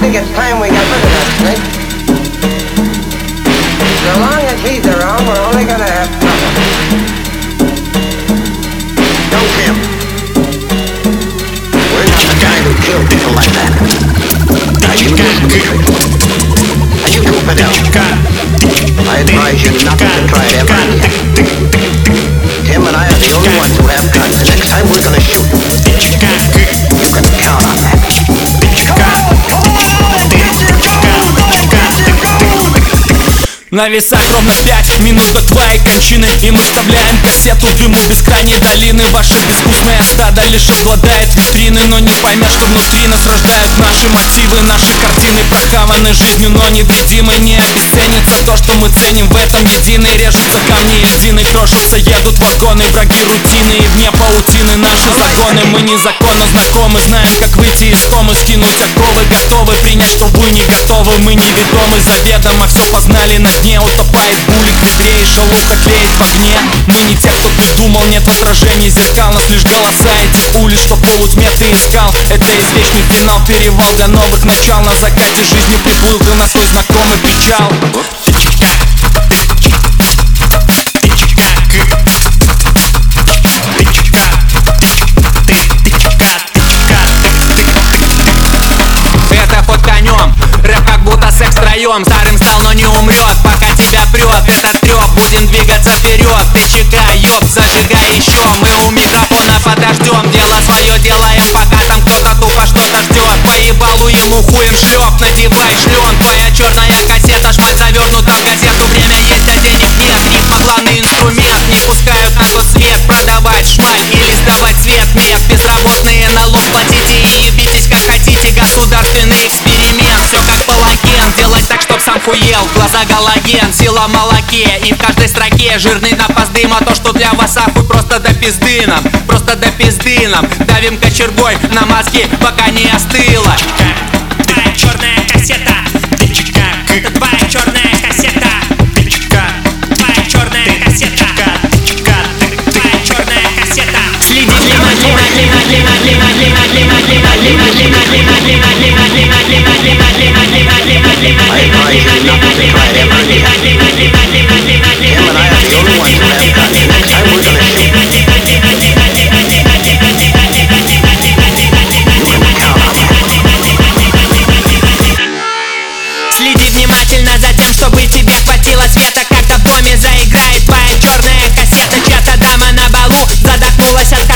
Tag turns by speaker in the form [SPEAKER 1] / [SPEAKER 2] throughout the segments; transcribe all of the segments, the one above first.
[SPEAKER 1] think it's time we got rid of that trick. So long as he's around, we're only gonna have trouble.
[SPEAKER 2] Don't him. We're not the guy who killed people like that. Are you know better? I advise you not to try it ever again. Tim and I are the only ones
[SPEAKER 3] На весах ровно пять минут до твоей кончины И мы вставляем кассету дыму бескрайней долины. Ваше безвкусное стадо лишь обладает витрины Но не поймет, что внутри нас рождают наши мотивы. Наши картины прохаваны жизнью, но невредимы. Не обесценится то, что мы ценим. В этом единый Режутся камни льдины, крошатся, едут вагоны Враги рутины. И вне паутины наши законы. Мы незаконно знакомы, знаем, как выйти из комы Скинуть оковы, готовы принять, что вы не готовы. Мы неведомы заведомо, все познали на дне. Утопает булик в ведре и шаловка тлеет в огне. Мы не те, кто придумал, нет в отражении зеркал. Нас лишь голоса этих улиц, что полутьме ты искал Это извечный финал, перевал для новых начал. На закате жизни приплыл ты на свой знакомый причал
[SPEAKER 4] не умрет Пока тебя прет. Этот треп Будем двигаться вперед. Ты чекай, ёб, зажигай еще. Мы у микрофона подождем Дело так, чтоб сам хуел Глаза галоген Сила молоке И в каждой строке Жирный напас дыма То, что для вас ахуй Просто до пизды нам Просто до пизды нам Давим кочергой на мозги Пока не остыло
[SPEAKER 5] Твоя черная кассета Это твоя черная кассета Твоя черная кассета Твоя черная кассета Следи внимательно, внимательно, внимательно, внимательно,
[SPEAKER 2] внимательно, внимательно, внимательно, внимательно,
[SPEAKER 5] внимательно за тем, чтобы тебе хватило света. Когда в доме заиграет твоя черная кассета. Чья-то дама на балу задохнулась от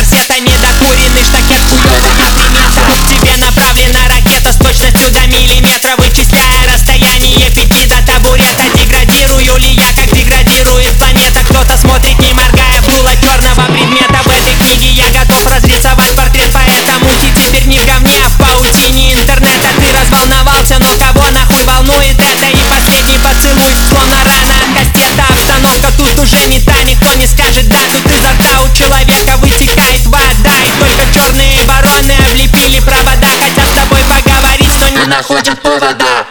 [SPEAKER 5] de toda da.